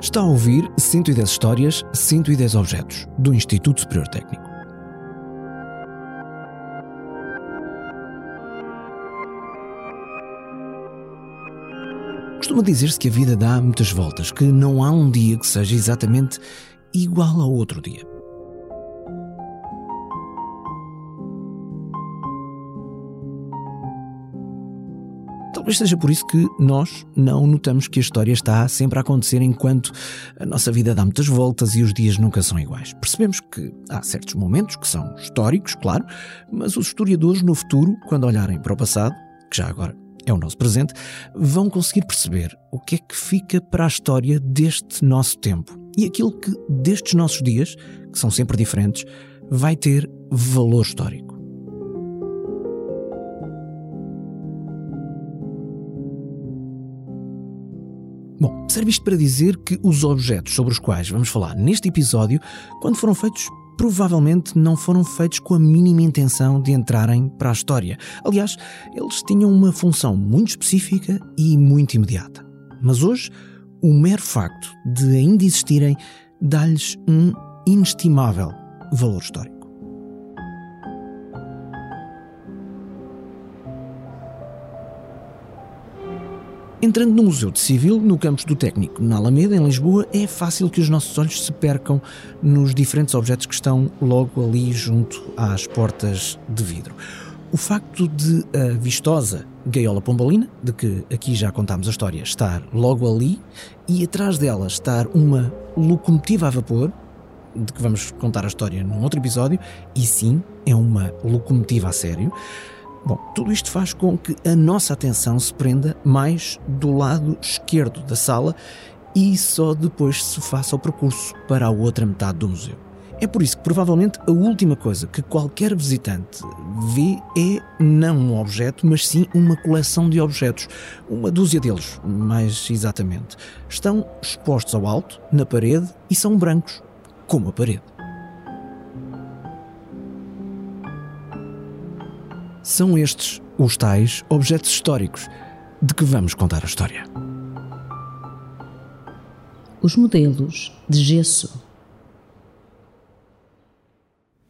Está a ouvir 110 histórias, 110 objetos, do Instituto Superior Técnico. Costuma dizer-se que a vida dá muitas voltas, que não há um dia que seja exatamente igual ao outro dia. Talvez seja por isso que nós não notamos que a história está sempre a acontecer enquanto a nossa vida dá muitas voltas e os dias nunca são iguais. Percebemos que há certos momentos que são históricos, claro, mas os historiadores no futuro, quando olharem para o passado, que já agora é o nosso presente, vão conseguir perceber o que é que fica para a história deste nosso tempo e aquilo que destes nossos dias, que são sempre diferentes, vai ter valor histórico. Bom, serve isto para dizer que os objetos sobre os quais vamos falar neste episódio, quando foram feitos, provavelmente não foram feitos com a mínima intenção de entrarem para a história. Aliás, eles tinham uma função muito específica e muito imediata. Mas hoje, o mero facto de ainda existirem dá-lhes um inestimável valor histórico. Entrando no Museu de Civil, no campus do Técnico, na Alameda, em Lisboa, é fácil que os nossos olhos se percam nos diferentes objetos que estão logo ali junto às portas de vidro. O facto de a vistosa gaiola pombalina, de que aqui já contámos a história, estar logo ali e atrás dela estar uma locomotiva a vapor, de que vamos contar a história num outro episódio, e sim, é uma locomotiva a sério Bom, tudo isto faz com que a nossa atenção se prenda mais do lado esquerdo da sala e só depois se faça o percurso para a outra metade do museu. É por isso que provavelmente a última coisa que qualquer visitante vê é não um objeto, mas sim uma coleção de objetos. Uma dúzia deles, mais exatamente. Estão expostos ao alto, na parede, e são brancos, como a parede. São estes os tais objetos históricos de que vamos contar a história. Os modelos de gesso.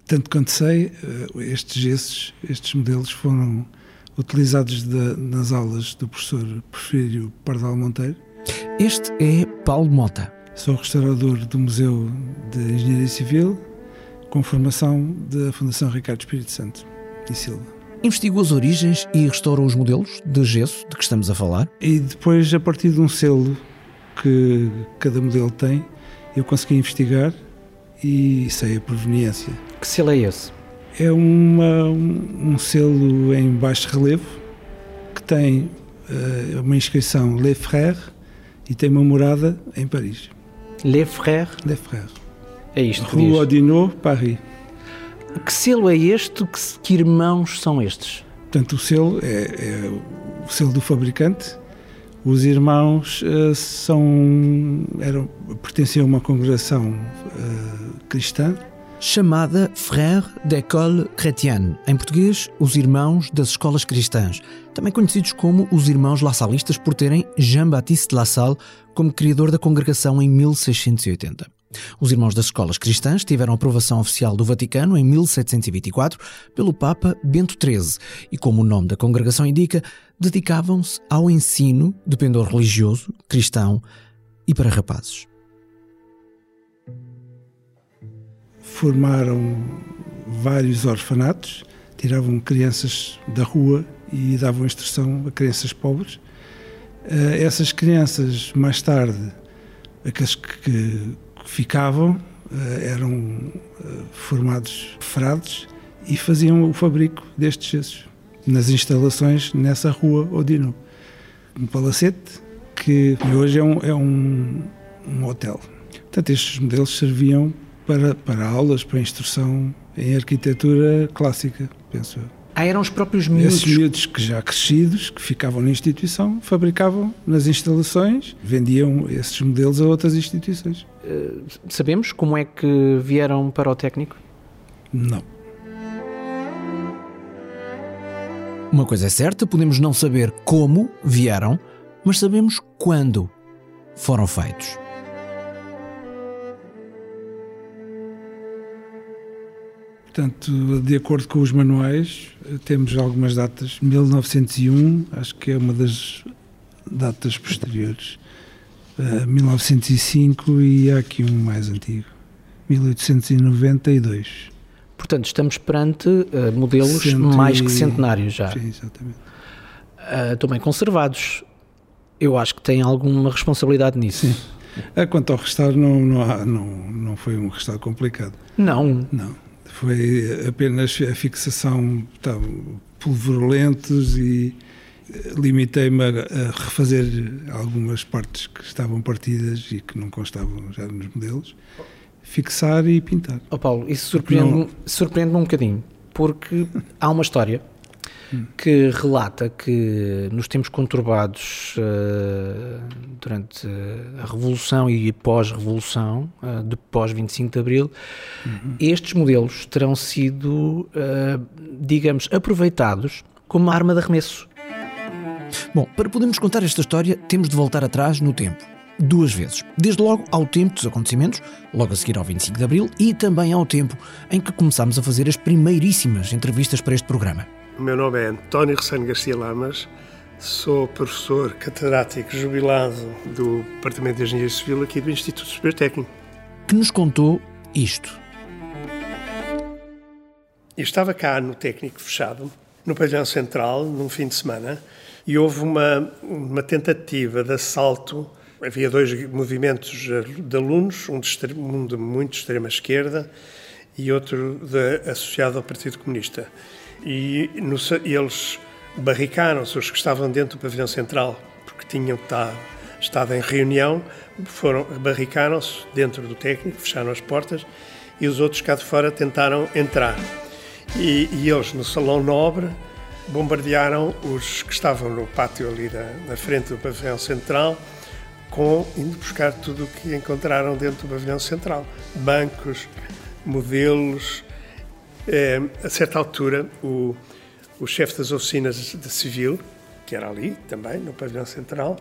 Tanto quanto sei, eh, estes gessos, estes modelos foram utilizados de, nas aulas do professor Porfírio Pardal Monteiro. Este é Paulo Mota. Sou restaurador do Museu de Engenharia Civil, com formação da Fundação Ricardo Espírito Santo e Silva investigou as origens e restaurou os modelos de gesso de que estamos a falar. E depois, a partir de um selo que cada modelo tem, eu consegui investigar e sei a proveniência. Que selo é esse? É uma, um, um selo em baixo relevo que tem uh, uma inscrição Les Frères e tem uma morada em Paris. Les Frères? Les Frères. É isto Rue Odinot, Paris. Que selo é este? Que, que irmãos são estes? Portanto, o selo é, é o selo do fabricante. Os irmãos uh, são, eram, pertenciam a uma congregação uh, cristã chamada Frères d'École Chrétienne, em português, os Irmãos das Escolas Cristãs, também conhecidos como os Irmãos Lassalistas por terem Jean-Baptiste Lassalle como criador da congregação em 1680. Os irmãos das escolas cristãs tiveram aprovação oficial do Vaticano em 1724 pelo Papa Bento XIII e, como o nome da congregação indica, dedicavam-se ao ensino de pendor religioso, cristão e para rapazes. Formaram vários orfanatos, tiravam crianças da rua e davam instrução a crianças pobres. Eh, essas crianças, mais tarde, aqueles que ficavam, eh, eram eh, formados frades e faziam o fabrico destes gessos nas instalações nessa rua Odino. Um palacete que hoje é um, é um, um hotel. Portanto, estes modelos serviam para, para aulas, para instrução em arquitetura clássica, penso eu. Ah, eram os próprios miúdos? Esses miúdos que já crescidos, que ficavam na instituição, fabricavam nas instalações, vendiam esses modelos a outras instituições. Uh, sabemos como é que vieram para o técnico? Não. Uma coisa é certa, podemos não saber como vieram, mas sabemos quando foram feitos. Portanto, de acordo com os manuais, temos algumas datas. 1901, acho que é uma das datas posteriores. Uh, 1905 e há aqui um mais antigo. 1892. Portanto, estamos perante uh, modelos Cento mais que centenários já. Sim, exatamente. Uh, também conservados. Eu acho que têm alguma responsabilidade nisso. Sim. Quanto ao restauro, não, não, há, não, não foi um restauro complicado. Não? Não. Foi apenas a fixação, estavam pulverulentos e limitei-me a, refazer algumas partes que estavam partidas e que não constavam já nos modelos fixar e pintar. Oh Paulo, isso surpreende-me surpreende um bocadinho, porque há uma história que relata que nos tempos conturbados uh, durante a Revolução e pós-Revolução, uh, de pós-25 de Abril, uhum. estes modelos terão sido, uh, digamos, aproveitados como arma de arremesso. Bom, para podermos contar esta história, temos de voltar atrás no tempo duas vezes. Desde logo ao tempo dos acontecimentos, logo a seguir ao 25 de Abril, e também ao tempo em que começámos a fazer as primeiríssimas entrevistas para este programa. O meu nome é António Ressano Garcia Lamas, sou professor catedrático jubilado do Departamento de Engenharia Civil aqui do Instituto Superior Técnico. Que nos contou isto. Eu estava cá no técnico fechado, no pavilhão central, num fim de semana, e houve uma, uma tentativa de assalto havia dois movimentos de alunos, um de, um de muito extrema esquerda e outro de, associado ao Partido Comunista. E no, eles barricaram-se, os que estavam dentro do pavilhão central, porque tinham estado, estado em reunião, foram barricaram-se dentro do técnico, fecharam as portas e os outros cá de fora tentaram entrar. E, e eles, no Salão Nobre, bombardearam os que estavam no pátio ali na, na frente do pavilhão central com indo buscar tudo o que encontraram dentro do pavilhão central. Bancos, modelos. É, a certa altura, o, o chefe das oficinas de civil, que era ali também, no pavilhão central,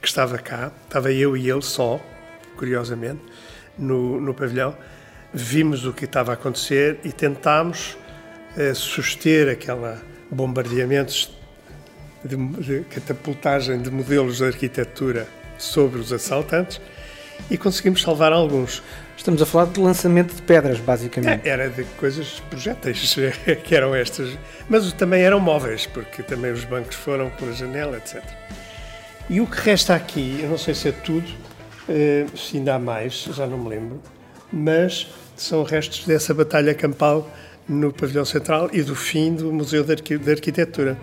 que estava cá, estava eu e ele só, curiosamente, no, no pavilhão, vimos o que estava a acontecer e tentámos é, suster aquela bombardeamentos de, de catapultagem de modelos de arquitetura sobre os assaltantes e conseguimos salvar alguns. Estamos a falar de lançamento de pedras, basicamente. É, era de coisas projéteis que eram estas, mas também eram móveis, porque também os bancos foram pela janela, etc. E o que resta aqui, eu não sei se é tudo, eh, se ainda há mais, já não me lembro, mas são restos dessa batalha campal no pavilhão central e do fim do Museu de Arquitetura.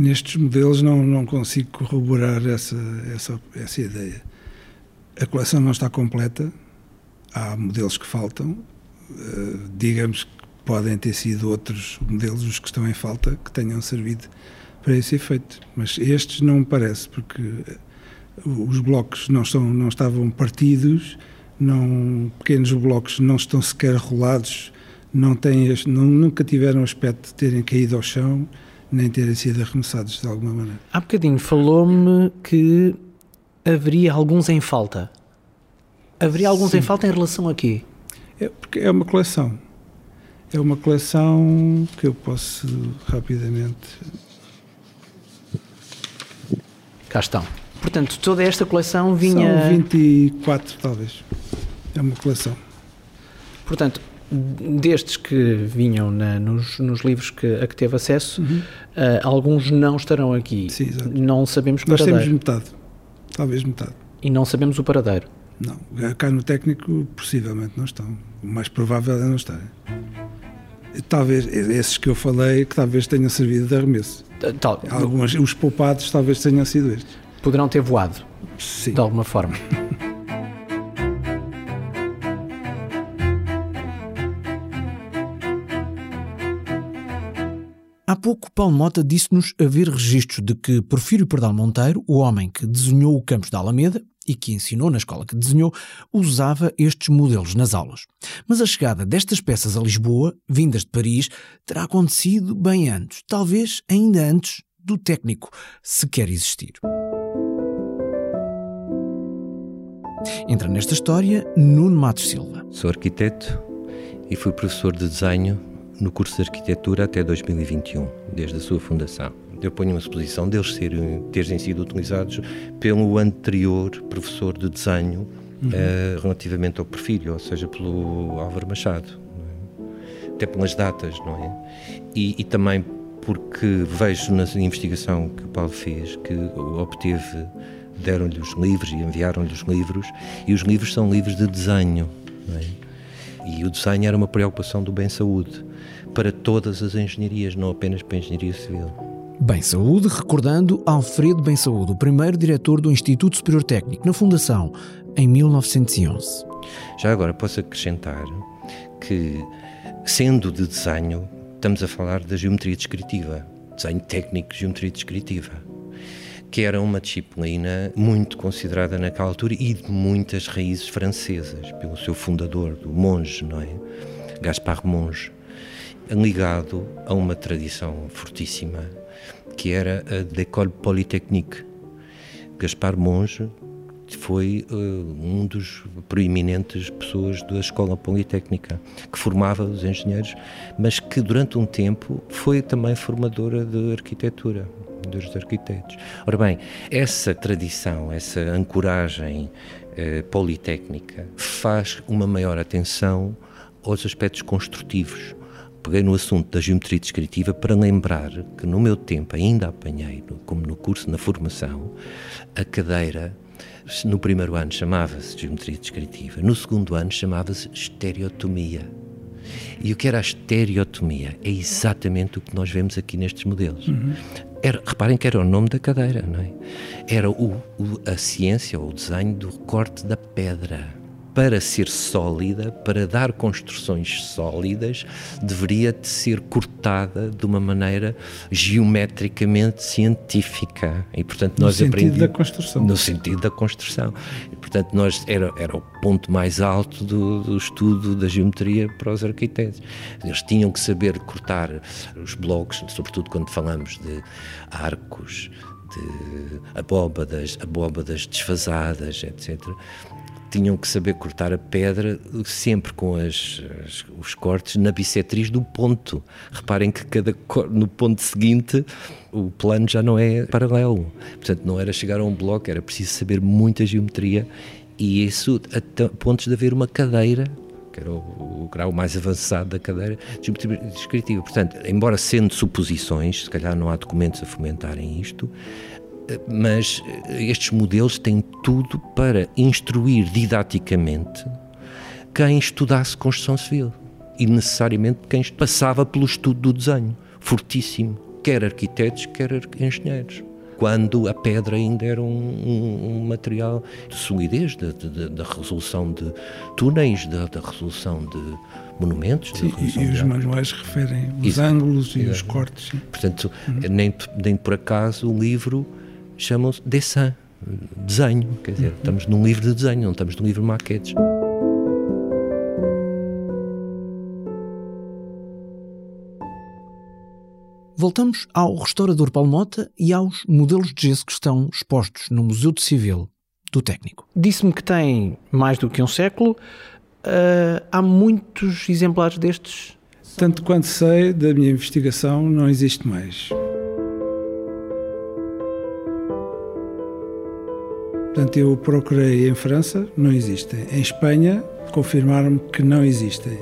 Nestes modelos não, não consigo corroborar essa, essa, essa ideia. A coleção não está completa, há modelos que faltam, uh, digamos que podem ter sido outros modelos os que estão em falta que tenham servido para esse efeito, mas estes não me parece, porque os blocos não, estão, não estavam partidos, não, pequenos blocos não estão sequer rolados, não têm, não, nunca tiveram aspecto de terem caído ao chão, nem terem sido arremessados de alguma maneira. Há bocadinho falou-me que haveria alguns em falta. Haveria alguns Sim. em falta em relação a quê? É porque é uma coleção. É uma coleção que eu posso rapidamente. Cá estão. Portanto, toda esta coleção vinha. São 24, talvez. É uma coleção. Portanto, destes que vinham na, nos, nos, livros que, a que teve acesso, uhum. uh, alguns não estarão aqui. Sim, exato. Não sabemos o Nós paradeiro. temos metade, talvez metade. E não sabemos o paradeiro? Não, cá no técnico possivelmente não estão. O mais provável é não estarem. Talvez esses que eu falei que talvez tenham servido de arremesso. Tal, Algumas, os poupados talvez tenham sido estes. Poderão ter voado, Sim. de alguma forma. pouco, Paulo Mota disse-nos haver registros de que Porfírio Perdal Monteiro, o homem que desenhou o Campos da Alameda e que ensinou na escola que desenhou, usava estes modelos nas aulas. Mas a chegada destas peças a Lisboa, vindas de Paris, terá acontecido bem antes, talvez ainda antes do técnico sequer existir. Entra nesta história Nuno Matos Silva. Sou arquiteto e fui professor de desenho no curso de arquitetura até 2021, desde a sua fundação. Eu ponho uma suposição deles serem, terem sido utilizados pelo anterior professor de desenho uhum. uh, relativamente ao perfil, ou seja, pelo Álvaro Machado. É? Até pelas datas, não é? E, e também porque vejo na investigação que o Paulo fez que obteve deram-lhe os livros e enviaram-lhe os livros, e os livros são livros de desenho. É? E o desenho era uma preocupação do bem-saúde para todas as engenharias, não apenas para a engenharia civil. Bem Saúde, recordando Alfredo Bem Saúde, o primeiro diretor do Instituto Superior Técnico, na Fundação, em 1911. Já agora posso acrescentar que, sendo de desenho, estamos a falar da geometria descritiva, desenho técnico, geometria descritiva que era uma disciplina muito considerada naquela altura e de muitas raízes francesas, pelo seu fundador, do Monge, não é? Gaspard Monge, ligado a uma tradição fortíssima, que era a d'École Polytechnique. Gaspard Monge foi uh, um dos proeminentes pessoas da Escola Politécnica, que formava os engenheiros, mas que durante um tempo foi também formadora de arquitetura dos arquitetos. Ora bem, essa tradição, essa ancoragem eh, politécnica faz uma maior atenção aos aspectos construtivos. Peguei no assunto da geometria descritiva para lembrar que no meu tempo ainda apanhei, como no curso, na formação, a cadeira no primeiro ano chamava-se geometria descritiva, no segundo ano chamava-se estereotomia. E o que era a estereotomia? É exatamente o que nós vemos aqui nestes modelos. Uhum. Era, reparem que era o nome da cadeira, não é? Era o, o, a ciência ou o desenho do corte da pedra para ser sólida, para dar construções sólidas, deveria de ser cortada de uma maneira geometricamente científica. E, portanto, no nós sentido da construção. No sentido da construção. E, portanto, nós, era, era o ponto mais alto do, do estudo da geometria para os arquitetos. Eles tinham que saber cortar os blocos, sobretudo quando falamos de arcos, de abóbadas, abóbadas desfasadas, etc tinham que saber cortar a pedra sempre com as, as, os cortes na bissetriz do ponto. Reparem que cada no ponto seguinte o plano já não é paralelo. Portanto, não era chegar a um bloco, era preciso saber muita geometria e isso a pontos de haver uma cadeira que era o, o, grau mais avançado da cadeira descritiva. Portanto, embora sendo suposições, se calhar não há documentos a fomentarem isto, mas estes modelos têm tudo para instruir didaticamente quem estudasse construção civil e necessariamente quem passava pelo estudo do desenho, fortíssimo, quer arquitetos, quer engenheiros. Quando a pedra ainda era um, um, um material de solidez, da resolução de túneis, da, resolução de monumentos. Sim, e, os manuais referem os Isso, ângulos e os cortes. Sim. Portanto, uhum. nem, nem por acaso o livro chamam-se dessin, desenho. Quer dizer, uhum. estamos num livro de desenho, não estamos num livro de maquetes. Voltamos ao restaurador Palmota e aos modelos de gesso que estão expostos no Museu de Civil do Técnico. Disse-me que tem mais do que um século. Uh, há muitos exemplares destes? Tanto quanto sei da minha investigação, não existe mais. Portanto, eu procurei em França, não existem. Em Espanha, confirmaram-me que não existem.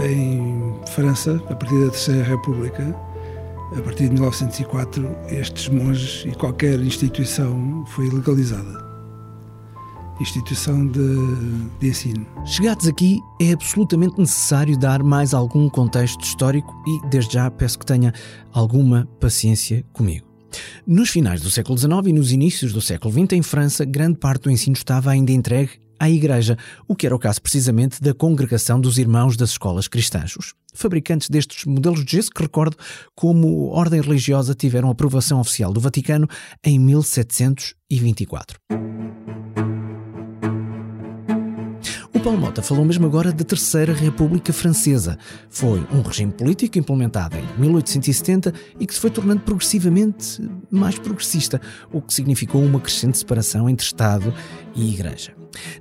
Em França, a partir da Terceira República, a partir de 1904, estes monges e qualquer instituição foi legalizada. Instituição de, de ensino. Chegados aqui, é absolutamente necessário dar mais algum contexto histórico e, desde já, peço que tenha alguma paciência comigo. Nos finais do século XIX e nos inícios do século XX, em França, grande parte do ensino estava ainda entregue à Igreja, o que era o caso precisamente da Congregação dos Irmãos das Escolas Cristãs. Os fabricantes destes modelos de gesso, que recordo como ordem religiosa, tiveram aprovação oficial do Vaticano em 1724. O Paulo Mota falou mesmo agora da Terceira República Francesa. Foi um regime político implementado em 1870 e que se foi tornando progressivamente mais progressista, o que significou uma crescente separação entre Estado e Igreja.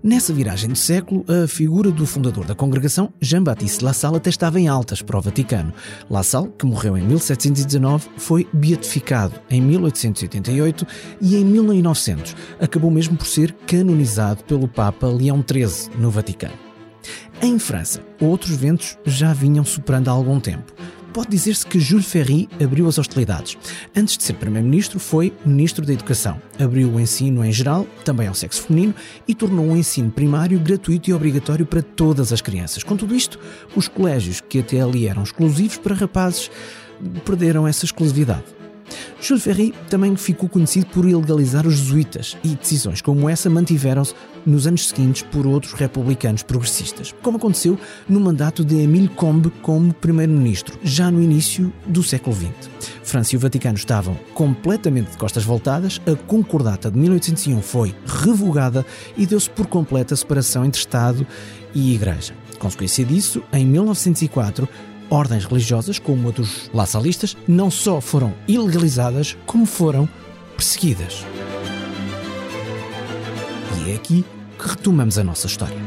Nessa viragem de século, a figura do fundador da congregação, Jean-Baptiste Lassalle, até estava em altas para o Vaticano. Lassalle, que morreu em 1719, foi beatificado em 1888 e em 1900 acabou mesmo por ser canonizado pelo Papa Leão XIII no Vaticano. Em França, outros ventos já vinham soprando há algum tempo pode dizer-se que Jules Ferry abriu as hostilidades. Antes de ser Primeiro-Ministro, foi Ministro da Educação. Abriu o ensino em geral, também ao sexo feminino, e tornou o ensino primário gratuito e obrigatório para todas as crianças. Com tudo isto, os colégios que até ali eram exclusivos para rapazes perderam essa exclusividade. Jules Ferry também ficou conhecido por ilegalizar os jesuítas e decisões como essa mantiveram-se nos anos seguintes por outros republicanos progressistas, como aconteceu no mandato de Émile Combes como primeiro-ministro, já no início do século XX. França e o Vaticano estavam completamente de costas voltadas, a concordata de 1801 foi revogada e deu-se por completa a separação entre Estado e Igreja. Consequência disso, em 1904, ordens religiosas, como a dos laçalistas, não só foram ilegalizadas, como foram perseguidas. E é aqui que retomamos a nossa história.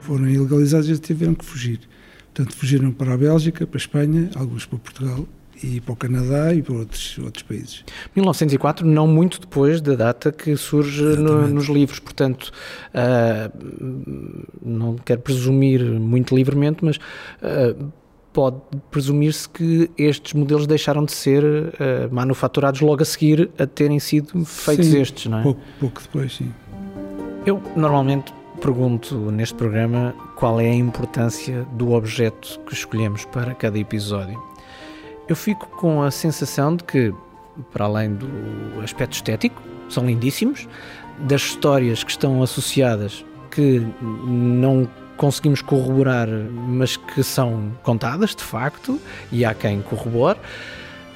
Foram ilegalizados e tiveram que fugir. Portanto, fugiram para a Bélgica, para a Espanha, alguns para Portugal e para o Canadá e para outros, outros países. 1904, não muito depois da data que surge no, nos livros, portanto, uh, não quero presumir muito livremente, mas uh, pode presumir-se que estes modelos deixaram de ser uh, manufaturados logo a seguir a terem sido feitos sim, estes, não é? Pouco, pouco depois, sim. Eu normalmente pergunto neste programa qual é a importância do objeto que escolhemos para cada episódio. Eu fico com a sensação de que, para além do aspecto estético, são lindíssimos, das histórias que estão associadas que não conseguimos corroborar, mas que são contadas de facto, e há quem corrobore,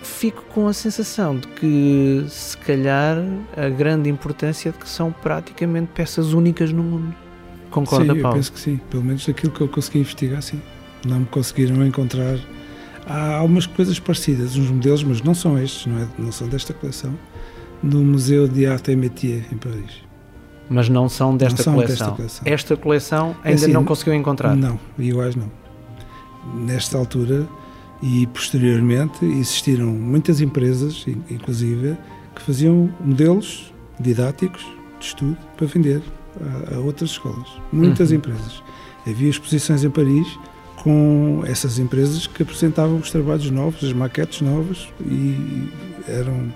fico com a sensação de que, se calhar, a grande importância de que são praticamente peças únicas no mundo. Concorda, sim, Paulo? eu penso que sim. Pelo menos aquilo que eu consegui investigar, sim. Não me conseguiram encontrar. Há algumas coisas parecidas, uns modelos, mas não são estes, não, é, não são desta coleção, no Museu de Arte et Métier, em Paris. Mas não são desta, Não são coleção. desta coleção. Esta coleção É ainda assim, não conseguiu encontrar. Não, iguais não. Nesta altura e posteriormente existiram muitas empresas, in- inclusive, que faziam modelos didáticos de estudo para vender a, a outras escolas. Muitas Uhum. empresas. Havia exposições em Paris com essas empresas que apresentavam os trabalhos novos, as maquetes novas e eram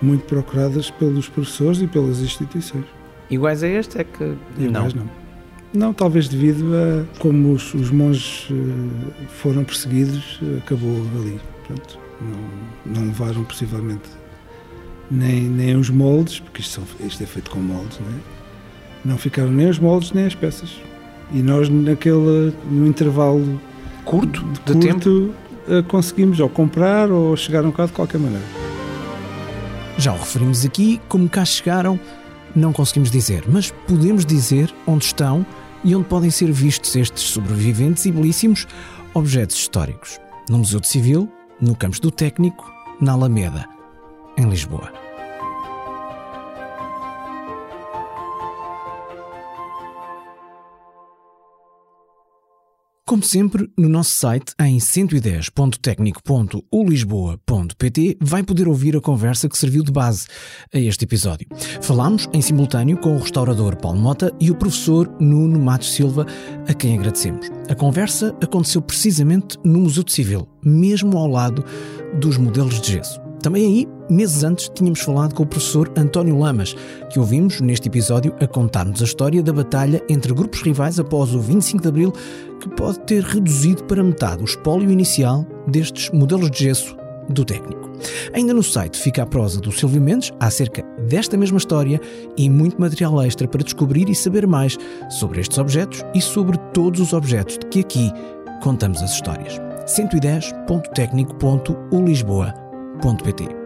muito procuradas pelos professores e pelas instituições. Iguais a este é que não. não. Não, talvez devido a como os, os monges eh, foram perseguidos, acabou ali. Portanto, não, não levaram possivelmente nem, nem os moldes, porque isto, são- isto é feito com moldes, não é? Não ficaram nem os moldes nem as peças. E nós, naquele, no intervalo Curto de curto, tempo. eh, conseguimos ou comprar ou chegaram cá de qualquer maneira. Já o referimos aqui, como cá chegaram, não conseguimos dizer, mas podemos dizer onde estão e onde podem ser vistos estes sobreviventes e belíssimos objetos históricos. No Museu de Civil, no Campos do Técnico, na Alameda, em Lisboa. Como sempre, no nosso site em 110.tecnico.ulisboa.pt vai poder ouvir a conversa que serviu de base a este episódio. Falámos em simultâneo com o restaurador Paulo Mota e o professor Nuno Matos Silva, a quem agradecemos. A conversa aconteceu precisamente no Museu de Civil, mesmo ao lado dos modelos de gesso. Também aí, meses antes, tínhamos falado com o professor António Lamas, que ouvimos neste episódio a contar-nos a história da batalha entre grupos rivais após o 25 de Abril, que pode ter reduzido para metade o espólio inicial destes modelos de gesso do técnico. Ainda no site fica a prosa do Silvio Mendes acerca desta mesma história e muito material extra para descobrir e saber mais sobre estes objetos e sobre todos os objetos de que aqui contamos as histórias. 110.tecnico.ulisboa.pt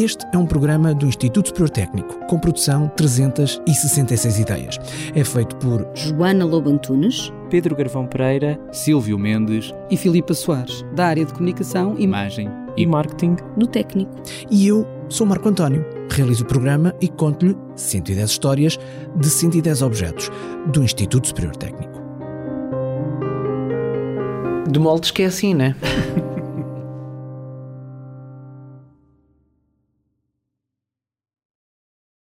Este é um programa do Instituto Superior Técnico, com produção 366 ideias. É feito por Joana Lobo Antunes, Pedro Garvão Pereira, Silvio Mendes e Filipa Soares, da área de comunicação, imagem e marketing do técnico. E eu sou Marco António, realizo o programa e conto-lhe 110 histórias de 110 objetos do Instituto Superior Técnico. De moldes que é assim, né?